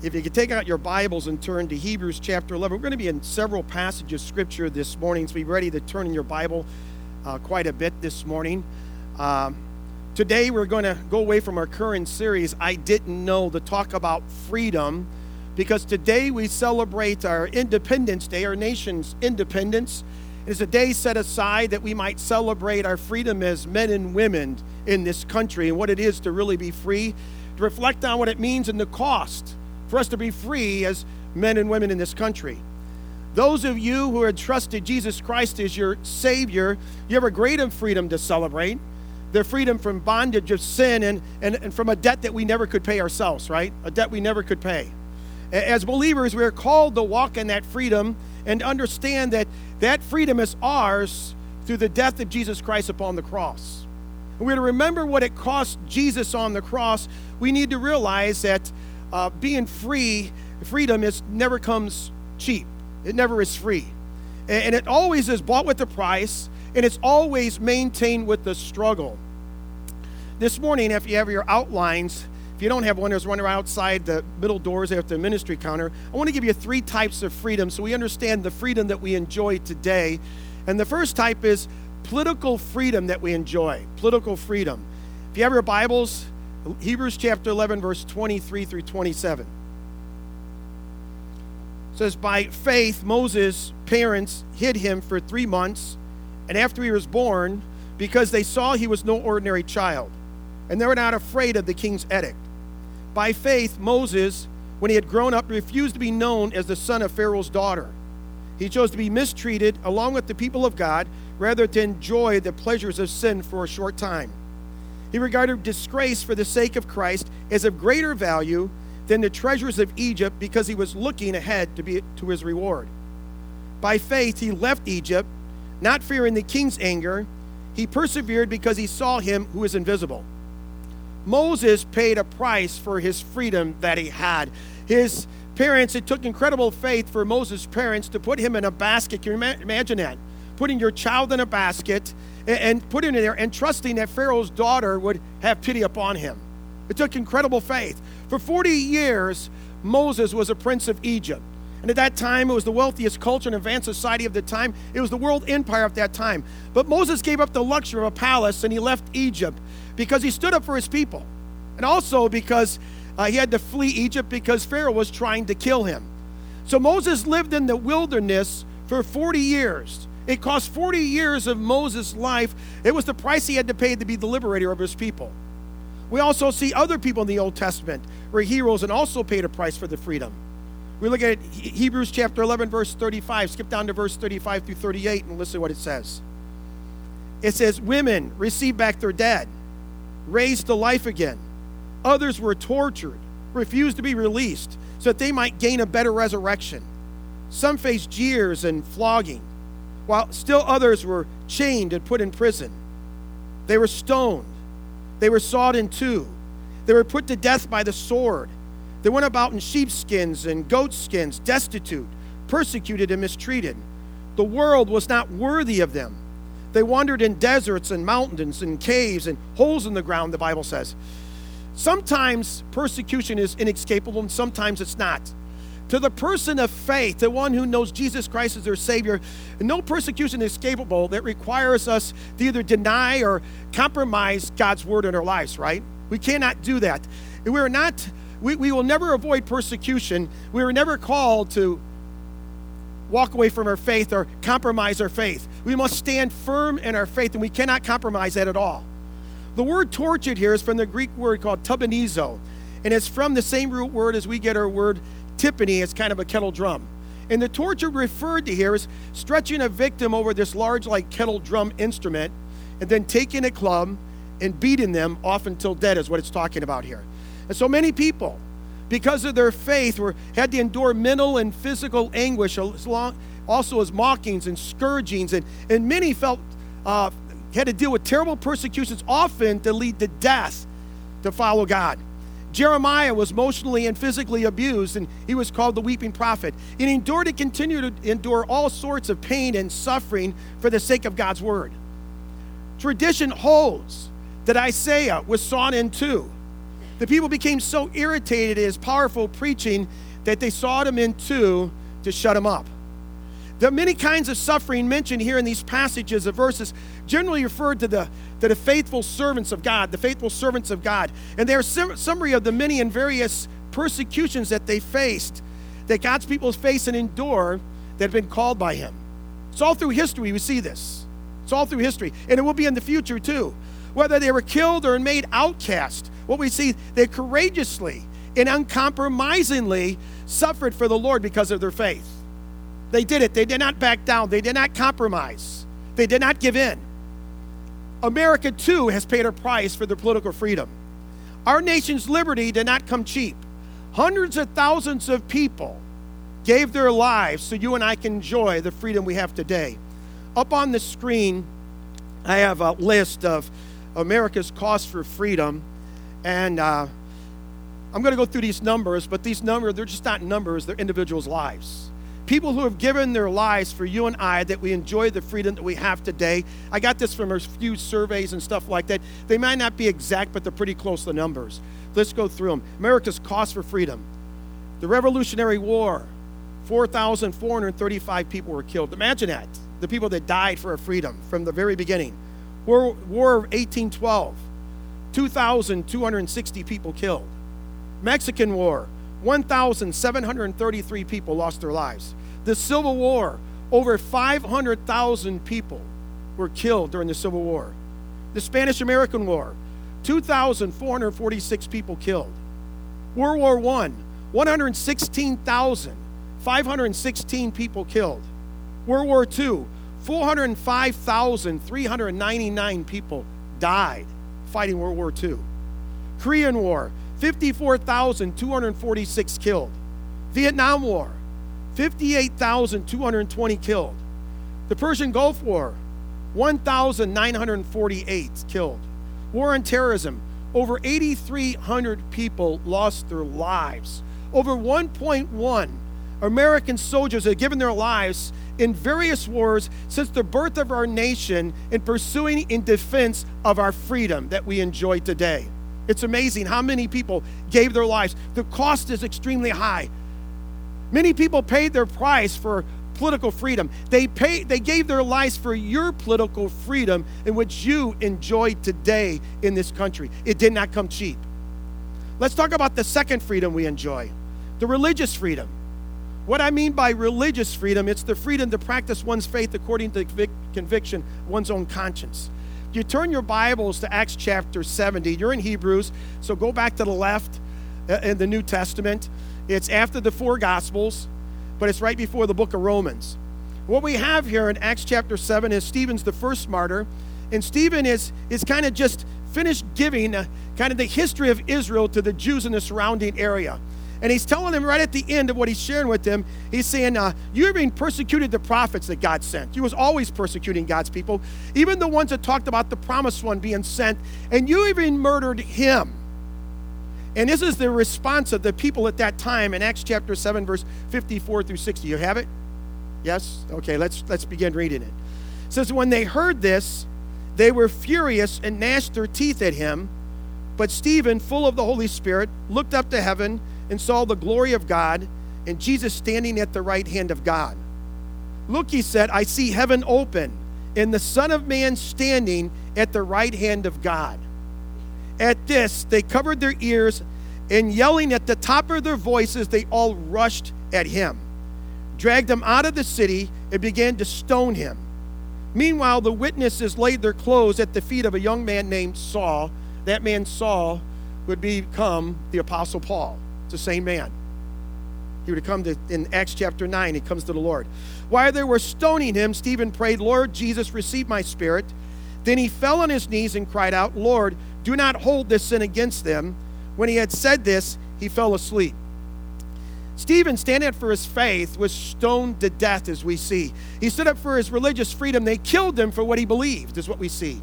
if you could take out your Bibles and turn to Hebrews chapter 11, we're going to be in several passages of scripture this morning, so be ready to turn in your Bible uh, quite a bit this morning. Um, today, we're going to go away from our current series, I Didn't Know, to talk about freedom, because today we celebrate our Independence Day, our nation's independence. It is a day set aside that we might celebrate our freedom as men and women in this country and what it is to really be free, to reflect on what it means and the cost for us to be free as men and women in this country. Those of you who have trusted Jesus Christ as your Savior, you have a greater freedom to celebrate. The freedom from bondage of sin and, and, and from a debt that we never could pay ourselves, right? A debt we never could pay. As believers, we're called to walk in that freedom and understand that that freedom is ours through the death of Jesus Christ upon the cross. And we're to remember what it cost Jesus on the cross. We need to realize that uh, being free, freedom is never comes cheap. It never is free. And, and it always is bought with a price, and it's always maintained with the struggle. This morning, if you have your outlines, if you don't have one, there's one outside the middle doors at the ministry counter. I want to give you three types of freedom so we understand the freedom that we enjoy today. And the first type is political freedom that we enjoy. Political freedom. If you have your Bibles, Hebrews chapter 11, verse 23 through 27. It says, By faith, Moses' parents hid him for three months, and after he was born, because they saw he was no ordinary child, and they were not afraid of the king's edict. By faith, Moses, when he had grown up, refused to be known as the son of Pharaoh's daughter. He chose to be mistreated along with the people of God rather than enjoy the pleasures of sin for a short time. He regarded disgrace for the sake of Christ as of greater value than the treasures of Egypt because he was looking ahead to, be, to his reward. By faith, he left Egypt, not fearing the king's anger. He persevered because he saw him who is invisible. Moses paid a price for his freedom that he had. His parents, it took incredible faith for Moses' parents to put him in a basket. Can you imagine that? Putting your child in a basket and put him in there and trusting that Pharaoh's daughter would have pity upon him. It took incredible faith. For 40 years, Moses was a prince of Egypt. And at that time, it was the wealthiest culture and advanced society of the time. It was the world empire of that time. But Moses gave up the luxury of a palace and he left Egypt because he stood up for his people. And also because uh, he had to flee Egypt because Pharaoh was trying to kill him. So Moses lived in the wilderness for 40 years. It cost 40 years of Moses' life. It was the price he had to pay to be the liberator of his people. We also see other people in the Old Testament were heroes and also paid a price for the freedom. We look at Hebrews chapter 11, verse 35. Skip down to verse 35 through 38 and listen to what it says. It says, Women received back their dead, raised to life again. Others were tortured, refused to be released so that they might gain a better resurrection. Some faced jeers and flogging while still others were chained and put in prison. They were stoned. They were sawed in two. They were put to death by the sword. They went about in sheepskins and goatskins, destitute, persecuted, and mistreated. The world was not worthy of them. They wandered in deserts and mountains and caves and holes in the ground, the Bible says. Sometimes persecution is inescapable and sometimes it's not to the person of faith, the one who knows Jesus Christ as their Savior, no persecution is capable that requires us to either deny or compromise God's word in our lives, right? We cannot do that. We are not, we, we will never avoid persecution. We are never called to walk away from our faith or compromise our faith. We must stand firm in our faith, and we cannot compromise that at all. The word tortured here is from the Greek word called tympanizo, and it's from the same root word as we get our word timpani is kind of a kettle drum. And the torture referred to here is stretching a victim over this large, like kettle drum instrument, and then taking a club and beating them off until dead, is what it's talking about here. And so many people, because of their faith, were, had to endure mental and physical anguish, as long, also as mockings and scourgings, and, and many felt uh, had to deal with terrible persecutions, often to lead to death to follow God. Jeremiah was emotionally and physically abused, and he was called the weeping prophet. And he endured to continue to endure all sorts of pain and suffering for the sake of God's word. Tradition holds that Isaiah was sawn in two. The people became so irritated at his powerful preaching that they sawed him in two to shut him up. Are many kinds of suffering mentioned here in these passages of verses, generally referred to the, to the faithful servants of God, the faithful servants of God. And they are summary of the many and various persecutions that they faced, that God's people face and endure that have been called by Him. It's all through history we see this. It's all through history. And it will be in the future too. Whether they were killed or made outcast, what we see, they courageously and uncompromisingly suffered for the Lord because of their faith. They did it. They did not back down. They did not compromise. They did not give in. America, too, has paid a price for their political freedom. Our nation's liberty did not come cheap. Hundreds of thousands of people gave their lives so you and I can enjoy the freedom we have today. Up on the screen, I have a list of America's cost for freedom. And uh, I'm going to go through these numbers, but these numbers, they're just not numbers, they're individuals' lives. People who have given their lives for you and I that we enjoy the freedom that we have today. I got this from a few surveys and stuff like that. They might not be exact, but they're pretty close to the numbers. Let's go through them. America's cost for freedom. The Revolutionary War, 4,435 people were killed. Imagine that. The people that died for our freedom from the very beginning. War, War of 1812, 2,260 people killed. Mexican War, 1,733 people lost their lives. The Civil War, over 500,000 people were killed during the Civil War. The Spanish American War, 2,446 people killed. World War I, 116,516 people killed. World War II, 405,399 people died fighting World War II. Korean War, 54,246 killed. Vietnam War, 58,220 killed. The Persian Gulf War, 1,948 killed. War on terrorism, over 8,300 people lost their lives. Over 1.1 American soldiers have given their lives in various wars since the birth of our nation in pursuing in defense of our freedom that we enjoy today. It's amazing how many people gave their lives. The cost is extremely high. Many people paid their price for political freedom. They paid they gave their lives for your political freedom in which you enjoy today in this country. It did not come cheap. Let's talk about the second freedom we enjoy. The religious freedom. What I mean by religious freedom, it's the freedom to practice one's faith according to conviction, one's own conscience you turn your Bibles to Acts chapter 70, you're in Hebrews, so go back to the left uh, in the New Testament. It's after the four Gospels, but it's right before the book of Romans. What we have here in Acts chapter 7 is Stephen's the first martyr, and Stephen is, is kind of just finished giving uh, kind of the history of Israel to the Jews in the surrounding area. And he's telling them right at the end of what he's sharing with them, he's saying, uh, You're being persecuted the prophets that God sent. He was always persecuting God's people, even the ones that talked about the promised one being sent, and you even murdered him. And this is the response of the people at that time in Acts chapter 7, verse 54 through 60. You have it? Yes? Okay, let's let's begin reading it. It says, When they heard this, they were furious and gnashed their teeth at him. But Stephen, full of the Holy Spirit, looked up to heaven and saw the glory of God and Jesus standing at the right hand of God. Look, he said, I see heaven open and the Son of Man standing at the right hand of God. At this, they covered their ears and yelling at the top of their voices, they all rushed at him, dragged him out of the city, and began to stone him. Meanwhile, the witnesses laid their clothes at the feet of a young man named Saul. That man, Saul, would become the Apostle Paul. It's the same man. He would have come to, in Acts chapter 9, he comes to the Lord. While they were stoning him, Stephen prayed, Lord Jesus, receive my spirit. Then he fell on his knees and cried out, Lord, do not hold this sin against them. When he had said this, he fell asleep. Stephen, standing up for his faith, was stoned to death, as we see. He stood up for his religious freedom. They killed him for what he believed, is what we see.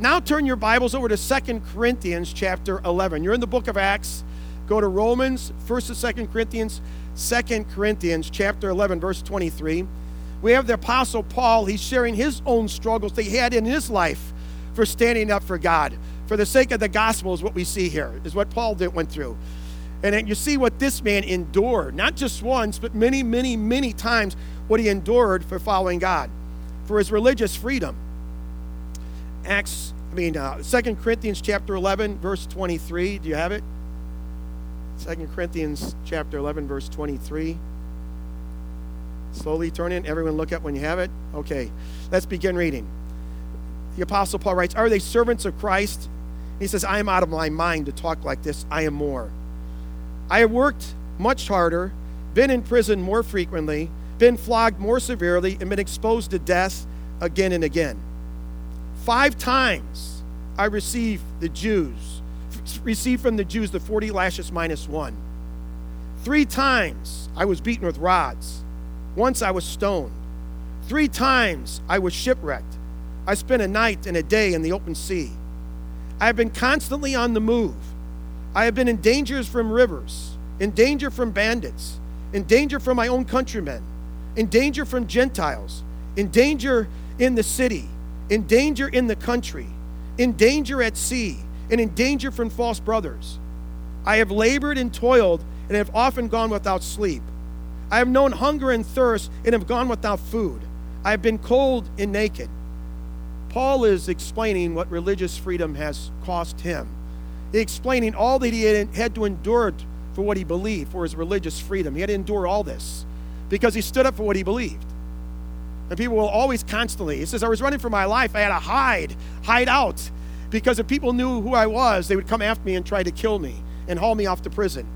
Now turn your Bibles over to Second Corinthians chapter 11. You're in the book of Acts. Go to Romans, 1st and 2nd Corinthians, 2nd Corinthians, chapter 11, verse 23. We have the Apostle Paul. He's sharing his own struggles that he had in his life for standing up for God, For the sake of the gospel is what we see here, is what Paul did, went through. And you see what this man endured, not just once, but many, many, many times what he endured for following God, for his religious freedom. Acts, I mean, uh, 2 Corinthians chapter 11, verse 23. Do you have it? 2 Corinthians chapter 11, verse 23. Slowly turn in. Everyone look up when you have it. Okay, let's begin reading. The Apostle Paul writes, Are they servants of Christ? He says, I am out of my mind to talk like this. I am more. I have worked much harder, been in prison more frequently, been flogged more severely, and been exposed to death again and again. Five times I received the Jews, received from the Jews the 40 lashes minus one. Three times I was beaten with rods. Once I was stoned. Three times I was shipwrecked. I spent a night and a day in the open sea. I have been constantly on the move. I have been in dangers from rivers, in danger from bandits, in danger from my own countrymen, in danger from Gentiles, in danger in the city, in danger in the country, in danger at sea, and in danger from false brothers. I have labored and toiled and have often gone without sleep. I have known hunger and thirst and have gone without food. I have been cold and naked. Paul is explaining what religious freedom has cost him. He's explaining all that he had to endure for what he believed, for his religious freedom. He had to endure all this because he stood up for what he believed. And people will always constantly, he says, I was running for my life. I had to hide, hide out. Because if people knew who I was, they would come after me and try to kill me and haul me off to prison.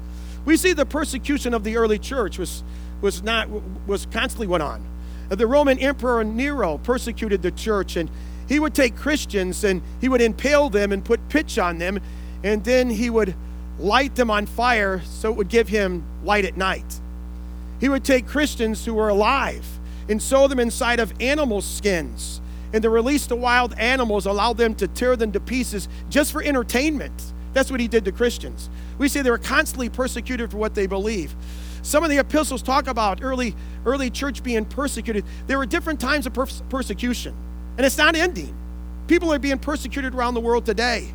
We see the persecution of the early church was was not was constantly went on. Uh, the Roman Emperor Nero persecuted the church, and he would take Christians and he would impale them and put pitch on them, and then he would light them on fire so it would give him light at night. He would take Christians who were alive and sew them inside of animal skins and to release the wild animals, allow them to tear them to pieces just for entertainment. That's what he did to Christians. We see they were constantly persecuted for what they believe. Some of the epistles talk about early, early church being persecuted. There were different times of persecution, and it's not ending. People are being persecuted around the world today.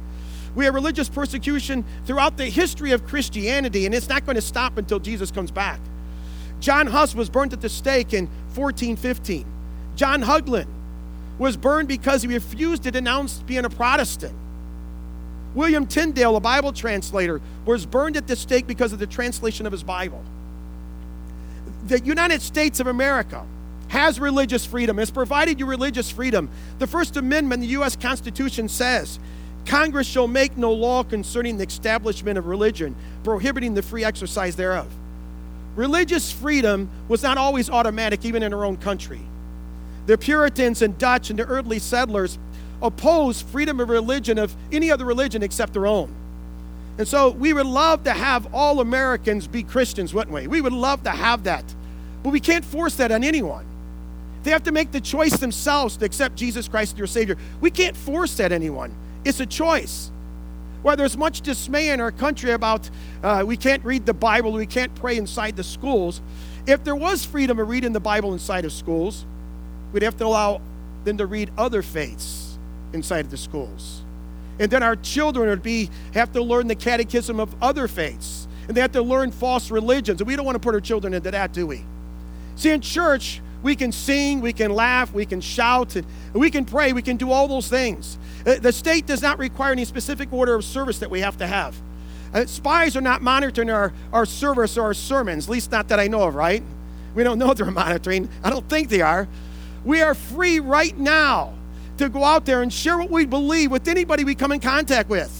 We have religious persecution throughout the history of Christianity, and it's not going to stop until Jesus comes back. John Huss was burnt at the stake in 1415. John Hugland was burned because he refused to denounce being a Protestant. William Tyndale, a Bible translator, was burned at the stake because of the translation of his Bible the United States of America has religious freedom, has provided you religious freedom. The First Amendment, the U.S. Constitution says Congress shall make no law concerning the establishment of religion, prohibiting the free exercise thereof. Religious freedom was not always automatic, even in our own country. The Puritans and Dutch and the early settlers opposed freedom of religion of any other religion except their own. And so we would love to have all Americans be Christians, wouldn't we? We would love to have that. But we can't force that on anyone. They have to make the choice themselves to accept Jesus Christ as their Savior. We can't force that anyone. It's a choice. While there's much dismay in our country about uh, we can't read the Bible, we can't pray inside the schools, if there was freedom of reading the Bible inside of schools, we'd have to allow them to read other faiths inside of the schools. And then our children would be have to learn the catechism of other faiths. And they have to learn false religions. And we don't want to put our children into that, do we? See, in church, we can sing, we can laugh, we can shout, and we can pray, we can do all those things. Uh, the state does not require any specific order of service that we have to have. Uh, spies are not monitoring our, our service or our sermons, at least not that I know of, right? We don't know they're monitoring. I don't think they are. We are free right now to go out there and share what we believe with anybody we come in contact with.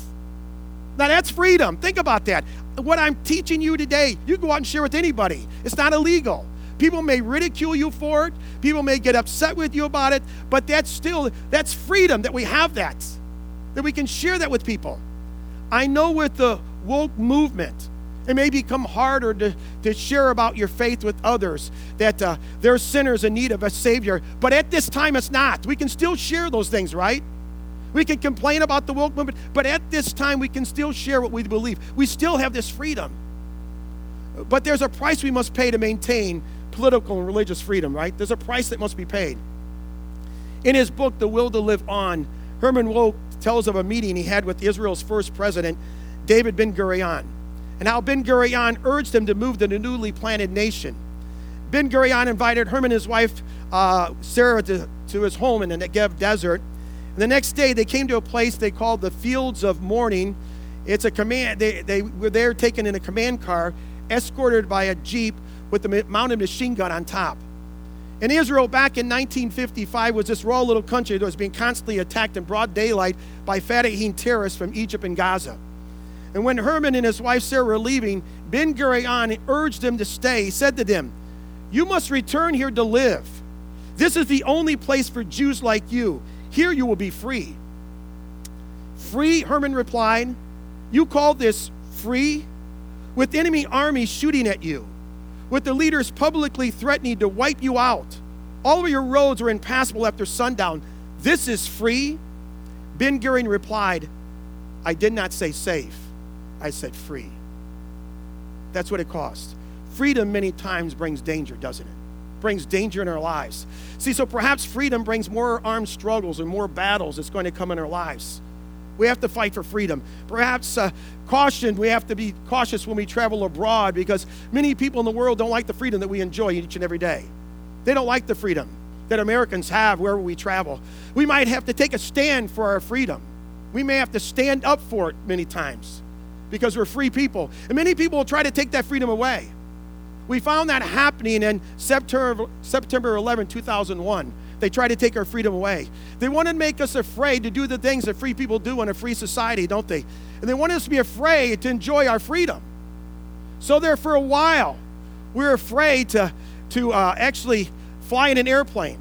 Now, that's freedom. Think about that. What I'm teaching you today, you go out and share with anybody. It's not illegal. People may ridicule you for it. People may get upset with you about it, but that's still that's freedom that we have that. That we can share that with people. I know with the woke movement, it may become harder to, to share about your faith with others, that uh, they're sinners in need of a Savior. But at this time, it's not. We can still share those things, right? We can complain about the woke movement, but at this time, we can still share what we believe. We still have this freedom. But there's a price we must pay to maintain political and religious freedom, right? There's a price that must be paid. In his book, The Will to Live On, Herman Wouk tells of a meeting he had with Israel's first president, David Ben Gurion, and how Ben Gurion urged him to move to the newly planted nation. Ben Gurion invited Herman and his wife, uh, Sarah, to, to his home in the Negev desert. And the next day, they came to a place they called the Fields of Mourning. It's a command, they, they were there taken in a command car, escorted by a Jeep with a mounted machine gun on top. And Israel back in 1955 was this raw little country that was being constantly attacked in broad daylight by Fedayeen terrorists from Egypt and Gaza. And when Herman and his wife Sarah were leaving, Ben Gurion urged them to stay. He said to them, You must return here to live. This is the only place for Jews like you. Here you will be free. Free, Herman replied. You call this free? With enemy armies shooting at you with the leaders publicly threatening to wipe you out. All of your roads are impassable after sundown. This is free? Ben Gurion replied, I did not say safe, I said free. That's what it costs. Freedom many times brings danger, doesn't it? Brings danger in our lives. See, so perhaps freedom brings more armed struggles and more battles that's going to come in our lives. We have to fight for freedom. Perhaps uh, caution, we have to be cautious when we travel abroad because many people in the world don't like the freedom that we enjoy each and every day. They don't like the freedom that Americans have wherever we travel. We might have to take a stand for our freedom. We may have to stand up for it many times because we're free people. And many people will try to take that freedom away. We found that happening in September, September 11, 2001. They try to take our freedom away. They want to make us afraid to do the things that free people do in a free society, don't they? And they want us to be afraid to enjoy our freedom. So there, for a while, we're afraid to, to uh, actually fly in an airplane.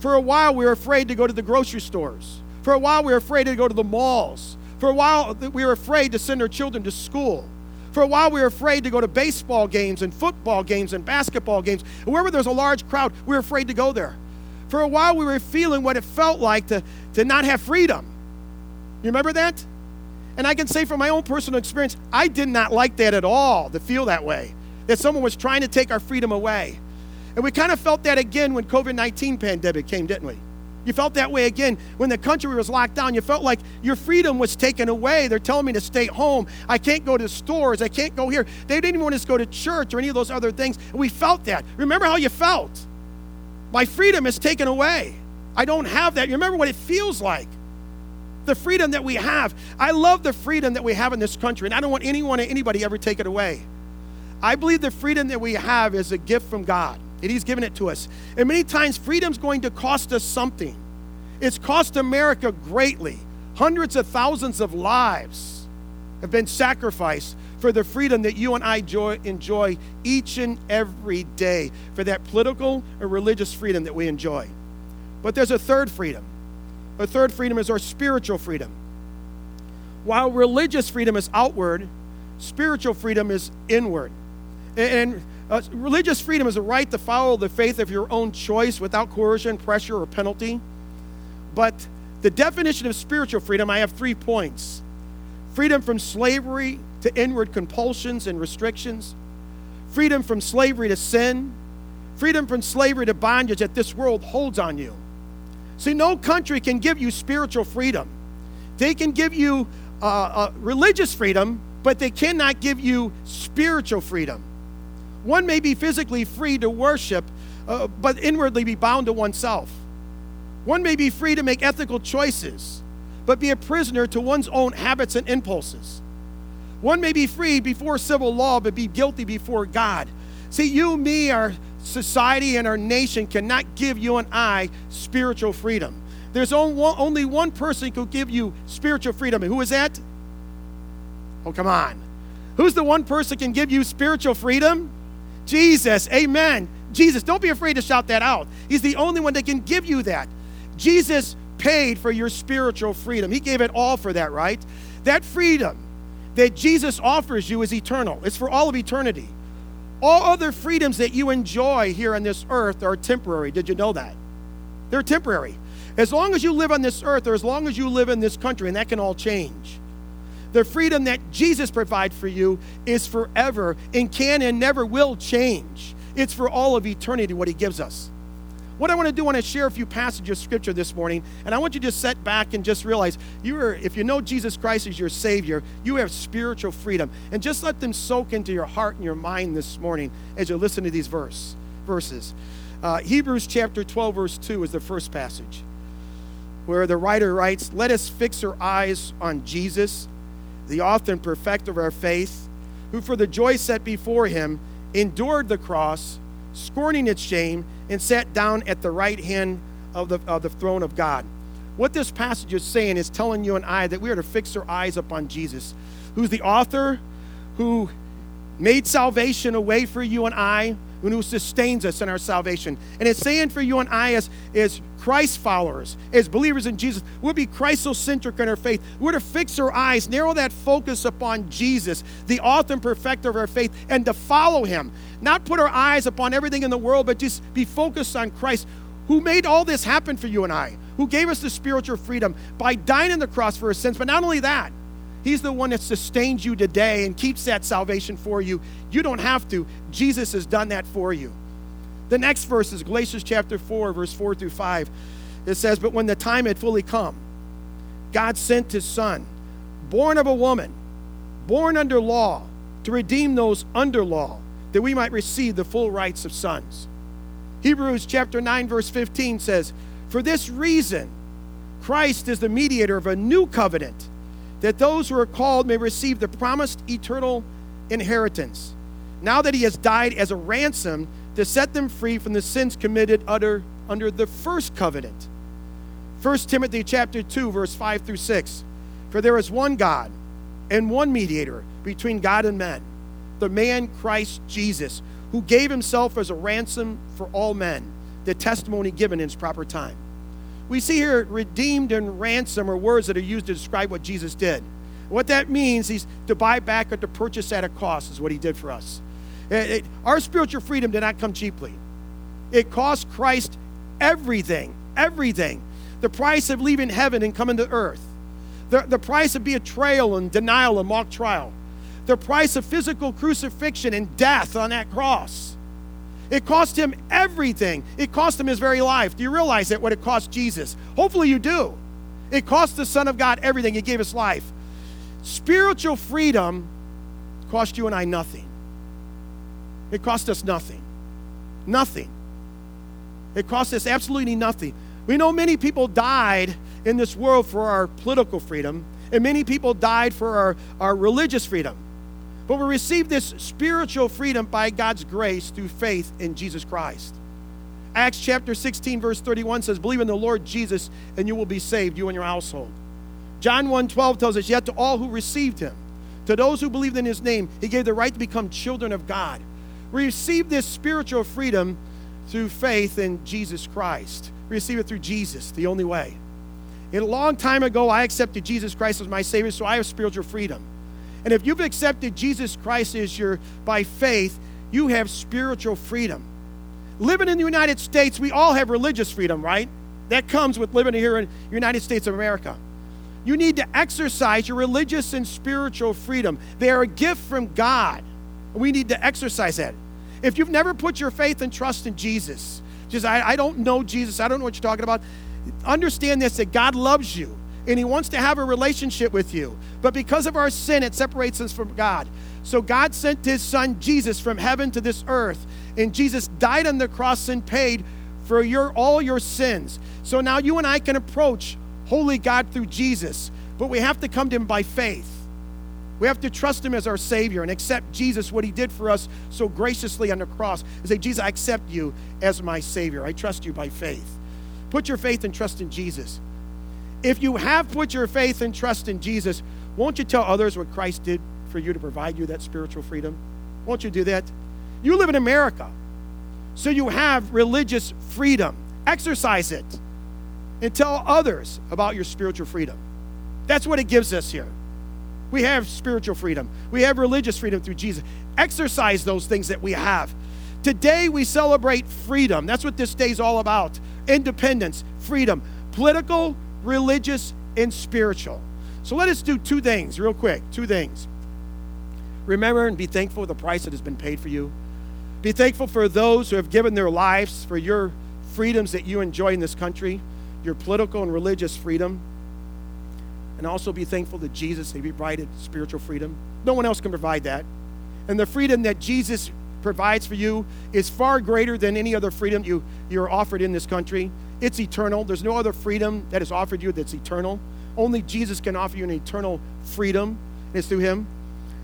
For a while, we were afraid to go to the grocery stores. For a while, we were afraid to go to the malls. For a while, we were afraid to send our children to school. For a while, we were afraid to go to baseball games and football games and basketball games. wherever there's a large crowd, we were afraid to go there. For a while, we were feeling what it felt like to, to not have freedom. You remember that? And I can say from my own personal experience, I did not like that at all, to feel that way, that someone was trying to take our freedom away. And we kind of felt that again when COVID-19 pandemic came, didn't we? You felt that way again when the country was locked down. You felt like your freedom was taken away. They're telling me to stay home. I can't go to stores. I can't go here. They didn't even want us to go to church or any of those other things. We felt that. Remember how you felt? My freedom is taken away. I don't have that. You remember what it feels like. The freedom that we have. I love the freedom that we have in this country, and I don't want anyone or anybody ever take it away. I believe the freedom that we have is a gift from God, and He's given it to us. And many times, freedom's going to cost us something. It's cost America greatly. Hundreds of thousands of lives have been sacrificed for the freedom that you and I enjoy, enjoy each and every day, for that political or religious freedom that we enjoy. But there's a third freedom. A third freedom is our spiritual freedom. While religious freedom is outward, spiritual freedom is inward. And uh, religious freedom is a right to follow the faith of your own choice without coercion, pressure, or penalty. But the definition of spiritual freedom, I have three points freedom from slavery to inward compulsions and restrictions, freedom from slavery to sin, freedom from slavery to bondage that this world holds on you. See, no country can give you spiritual freedom. They can give you uh, uh, religious freedom, but they cannot give you spiritual freedom. One may be physically free to worship, uh, but inwardly be bound to oneself. One may be free to make ethical choices, but be a prisoner to one's own habits and impulses. One may be free before civil law, but be guilty before God. See, you, me, our society, and our nation cannot give you and I spiritual freedom. There's only one person who can give you spiritual freedom. And who is that? Oh, come on. Who's the one person can give you spiritual freedom? Jesus. Amen. Jesus. Don't be afraid to shout that out. He's the only one that can give you that. Jesus paid for your spiritual freedom. He gave it all for that, right? That freedom that Jesus offers you is eternal, it's for all of eternity. All other freedoms that you enjoy here on this earth are temporary. Did you know that? They're temporary. As long as you live on this earth or as long as you live in this country, and that can all change. The freedom that Jesus provides for you is forever and can and never will change. It's for all of eternity what he gives us. What I want to do, I want to share a few passages of scripture this morning, and I want you to just sit back and just realize you are, if you know Jesus Christ as your Savior, you have spiritual freedom. And just let them soak into your heart and your mind this morning as you listen to these verse, verses. Uh, Hebrews chapter 12, verse 2 is the first passage where the writer writes, Let us fix our eyes on Jesus, the author and perfecter of our faith, who for the joy set before him endured the cross, scorning its shame, and sat down at the right hand of the, of the throne of God. What this passage is saying is telling you and I that we are to fix our eyes upon Jesus, who's the author, who made salvation a way for you and I, and who sustains us in our salvation. And it's saying for you and I, as, as Christ followers, as believers in Jesus, we'll be Christocentric in our faith. We're to fix our eyes, narrow that focus upon Jesus, the author and perfecter of our faith, and to follow him. Not put our eyes upon everything in the world, but just be focused on Christ, who made all this happen for you and I, who gave us the spiritual freedom by dying on the cross for our sins. But not only that, He's the one that sustains you today and keeps that salvation for you. You don't have to. Jesus has done that for you. The next verse is Galatians chapter 4, verse 4 through 5. It says, But when the time had fully come, God sent his son, born of a woman, born under law, to redeem those under law, that we might receive the full rights of sons. Hebrews chapter 9, verse 15 says, For this reason, Christ is the mediator of a new covenant that those who are called may receive the promised eternal inheritance. Now that he has died as a ransom to set them free from the sins committed under, under the first covenant. 1 Timothy chapter 2 verse 5 through 6. For there is one God and one mediator between God and men, the man Christ Jesus, who gave himself as a ransom for all men, the testimony given in its proper time. We see here redeemed and ransom are words that are used to describe what Jesus did. What that means is to buy back or to purchase at a cost, is what he did for us. It, it, our spiritual freedom did not come cheaply. It cost Christ everything, everything. The price of leaving heaven and coming to earth, the, the price of betrayal and denial and mock trial, the price of physical crucifixion and death on that cross it cost him everything. It cost him his very life. Do you realize that what it cost Jesus? Hopefully you do. It cost the Son of God everything. He gave his life. Spiritual freedom cost you and I nothing. It cost us nothing. Nothing. It cost us absolutely nothing. We know many people died in this world for our political freedom, and many people died for our, our religious freedom. But we receive this spiritual freedom by God's grace through faith in Jesus Christ. Acts chapter 16, verse 31 says, Believe in the Lord Jesus, and you will be saved, you and your household. John 1 12 tells us, Yet to all who received him, to those who believed in his name, he gave the right to become children of God. We receive this spiritual freedom through faith in Jesus Christ. Receive it through Jesus, the only way. A long time ago, I accepted Jesus Christ as my Savior, so I have spiritual freedom. And if you've accepted Jesus Christ as your by faith, you have spiritual freedom. Living in the United States, we all have religious freedom, right? That comes with living here in the United States of America. You need to exercise your religious and spiritual freedom. They are a gift from God. We need to exercise that. If you've never put your faith and trust in Jesus, just I, I don't know Jesus, I don't know what you're talking about. Understand this that God loves you and He wants to have a relationship with you. But because of our sin, it separates us from God. So God sent His Son Jesus from heaven to this earth, and Jesus died on the cross and paid for your all your sins. So now you and I can approach holy God through Jesus, but we have to come to Him by faith. We have to trust Him as our Savior and accept Jesus, what He did for us so graciously on the cross, and say, Jesus, I accept you as my Savior. I trust you by faith. Put your faith and trust in Jesus. If you have put your faith and trust in Jesus, won't you tell others what Christ did for you to provide you that spiritual freedom? Won't you do that? You live in America, so you have religious freedom. Exercise it and tell others about your spiritual freedom. That's what it gives us here. We have spiritual freedom, we have religious freedom through Jesus. Exercise those things that we have. Today we celebrate freedom. That's what this day is all about independence, freedom, political, religious, and spiritual. So let us do two things real quick. Two things. Remember and be thankful for the price that has been paid for you. Be thankful for those who have given their lives for your freedoms that you enjoy in this country, your political and religious freedom, and also be thankful to Jesus He provided spiritual freedom. No one else can provide that. And the freedom that Jesus provides for you is far greater than any other freedom you, you're offered in this country. It's eternal. There's no other freedom that is offered you that's eternal. Only Jesus can offer you an eternal freedom, and it's through Him.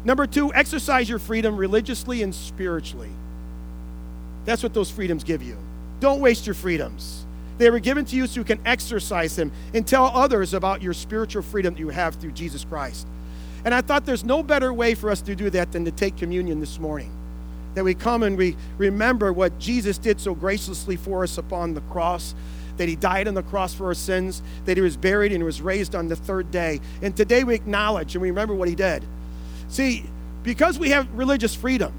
Number two, exercise your freedom religiously and spiritually. That's what those freedoms give you. Don't waste your freedoms. They were given to you so you can exercise them and tell others about your spiritual freedom that you have through Jesus Christ. And I thought there's no better way for us to do that than to take communion this morning. That we come and we remember what Jesus did so graciously for us upon the cross, that he died on the cross for our sins, that he was buried and was raised on the third day. And today we acknowledge and we remember what he did. See, because we have religious freedom,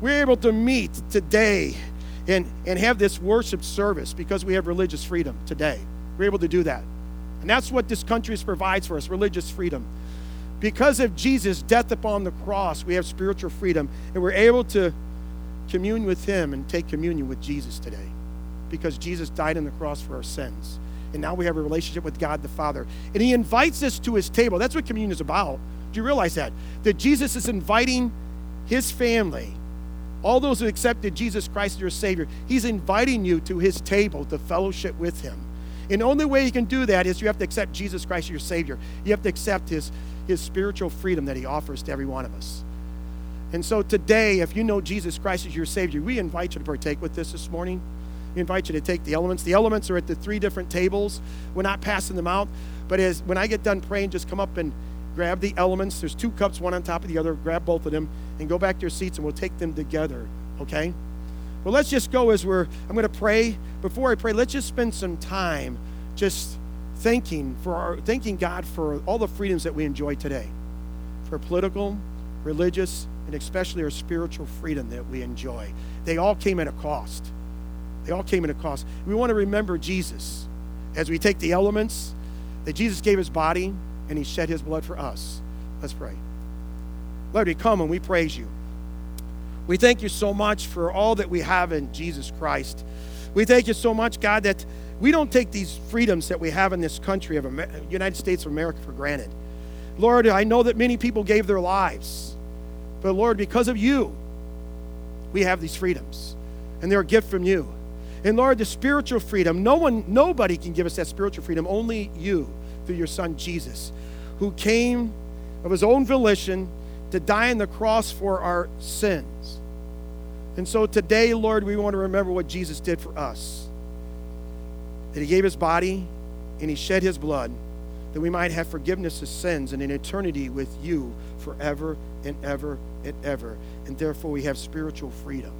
we're able to meet today and, and have this worship service because we have religious freedom today. We're able to do that. And that's what this country provides for us religious freedom. Because of Jesus' death upon the cross, we have spiritual freedom, and we're able to commune with Him and take communion with Jesus today because Jesus died on the cross for our sins. And now we have a relationship with God the Father. And He invites us to His table. That's what communion is about. Do you realize that? That Jesus is inviting His family, all those who accepted Jesus Christ as your Savior, He's inviting you to His table to fellowship with Him. And the only way you can do that is you have to accept Jesus Christ as your Savior. You have to accept His his spiritual freedom that he offers to every one of us. And so today, if you know Jesus Christ as your Savior, we invite you to partake with this this morning. We invite you to take the elements. The elements are at the three different tables. We're not passing them out, but as when I get done praying, just come up and grab the elements. There's two cups, one on top of the other. Grab both of them and go back to your seats, and we'll take them together. Okay? Well, let's just go as we're. I'm going to pray. Before I pray, let's just spend some time just thanking for our thanking God for all the freedoms that we enjoy today. For political, religious, and especially our spiritual freedom that we enjoy. They all came at a cost. They all came at a cost. We want to remember Jesus as we take the elements that Jesus gave his body and he shed his blood for us. Let's pray. Lord, we come and we praise you. We thank you so much for all that we have in Jesus Christ. We thank you so much, God, that we don't take these freedoms that we have in this country of United States of America for granted. Lord, I know that many people gave their lives, but Lord, because of you, we have these freedoms, and they're a gift from you. And Lord, the spiritual freedom, no one, nobody can give us that spiritual freedom, only you through your son Jesus, who came of his own volition to die on the cross for our sins. And so today, Lord, we want to remember what Jesus did for us that he gave his body and he shed his blood that we might have forgiveness of sins and an eternity with you forever and ever and ever. And therefore, we have spiritual freedom.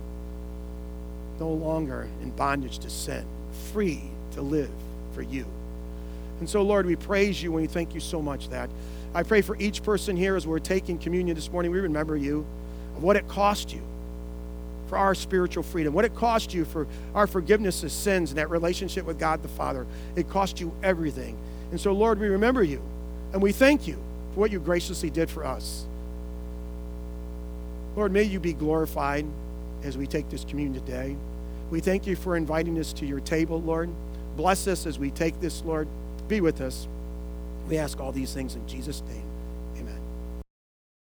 No longer in bondage to sin, free to live for you. And so, Lord, we praise you and we thank you so much that. I pray for each person here as we're taking communion this morning, we remember you, of what it cost you for our spiritual freedom, what it cost you for our forgiveness of sins and that relationship with God the Father. It cost you everything. And so, Lord, we remember you and we thank you for what you graciously did for us. Lord, may you be glorified as we take this communion today. We thank you for inviting us to your table, Lord. Bless us as we take this, Lord. Be with us. We ask all these things in Jesus' name.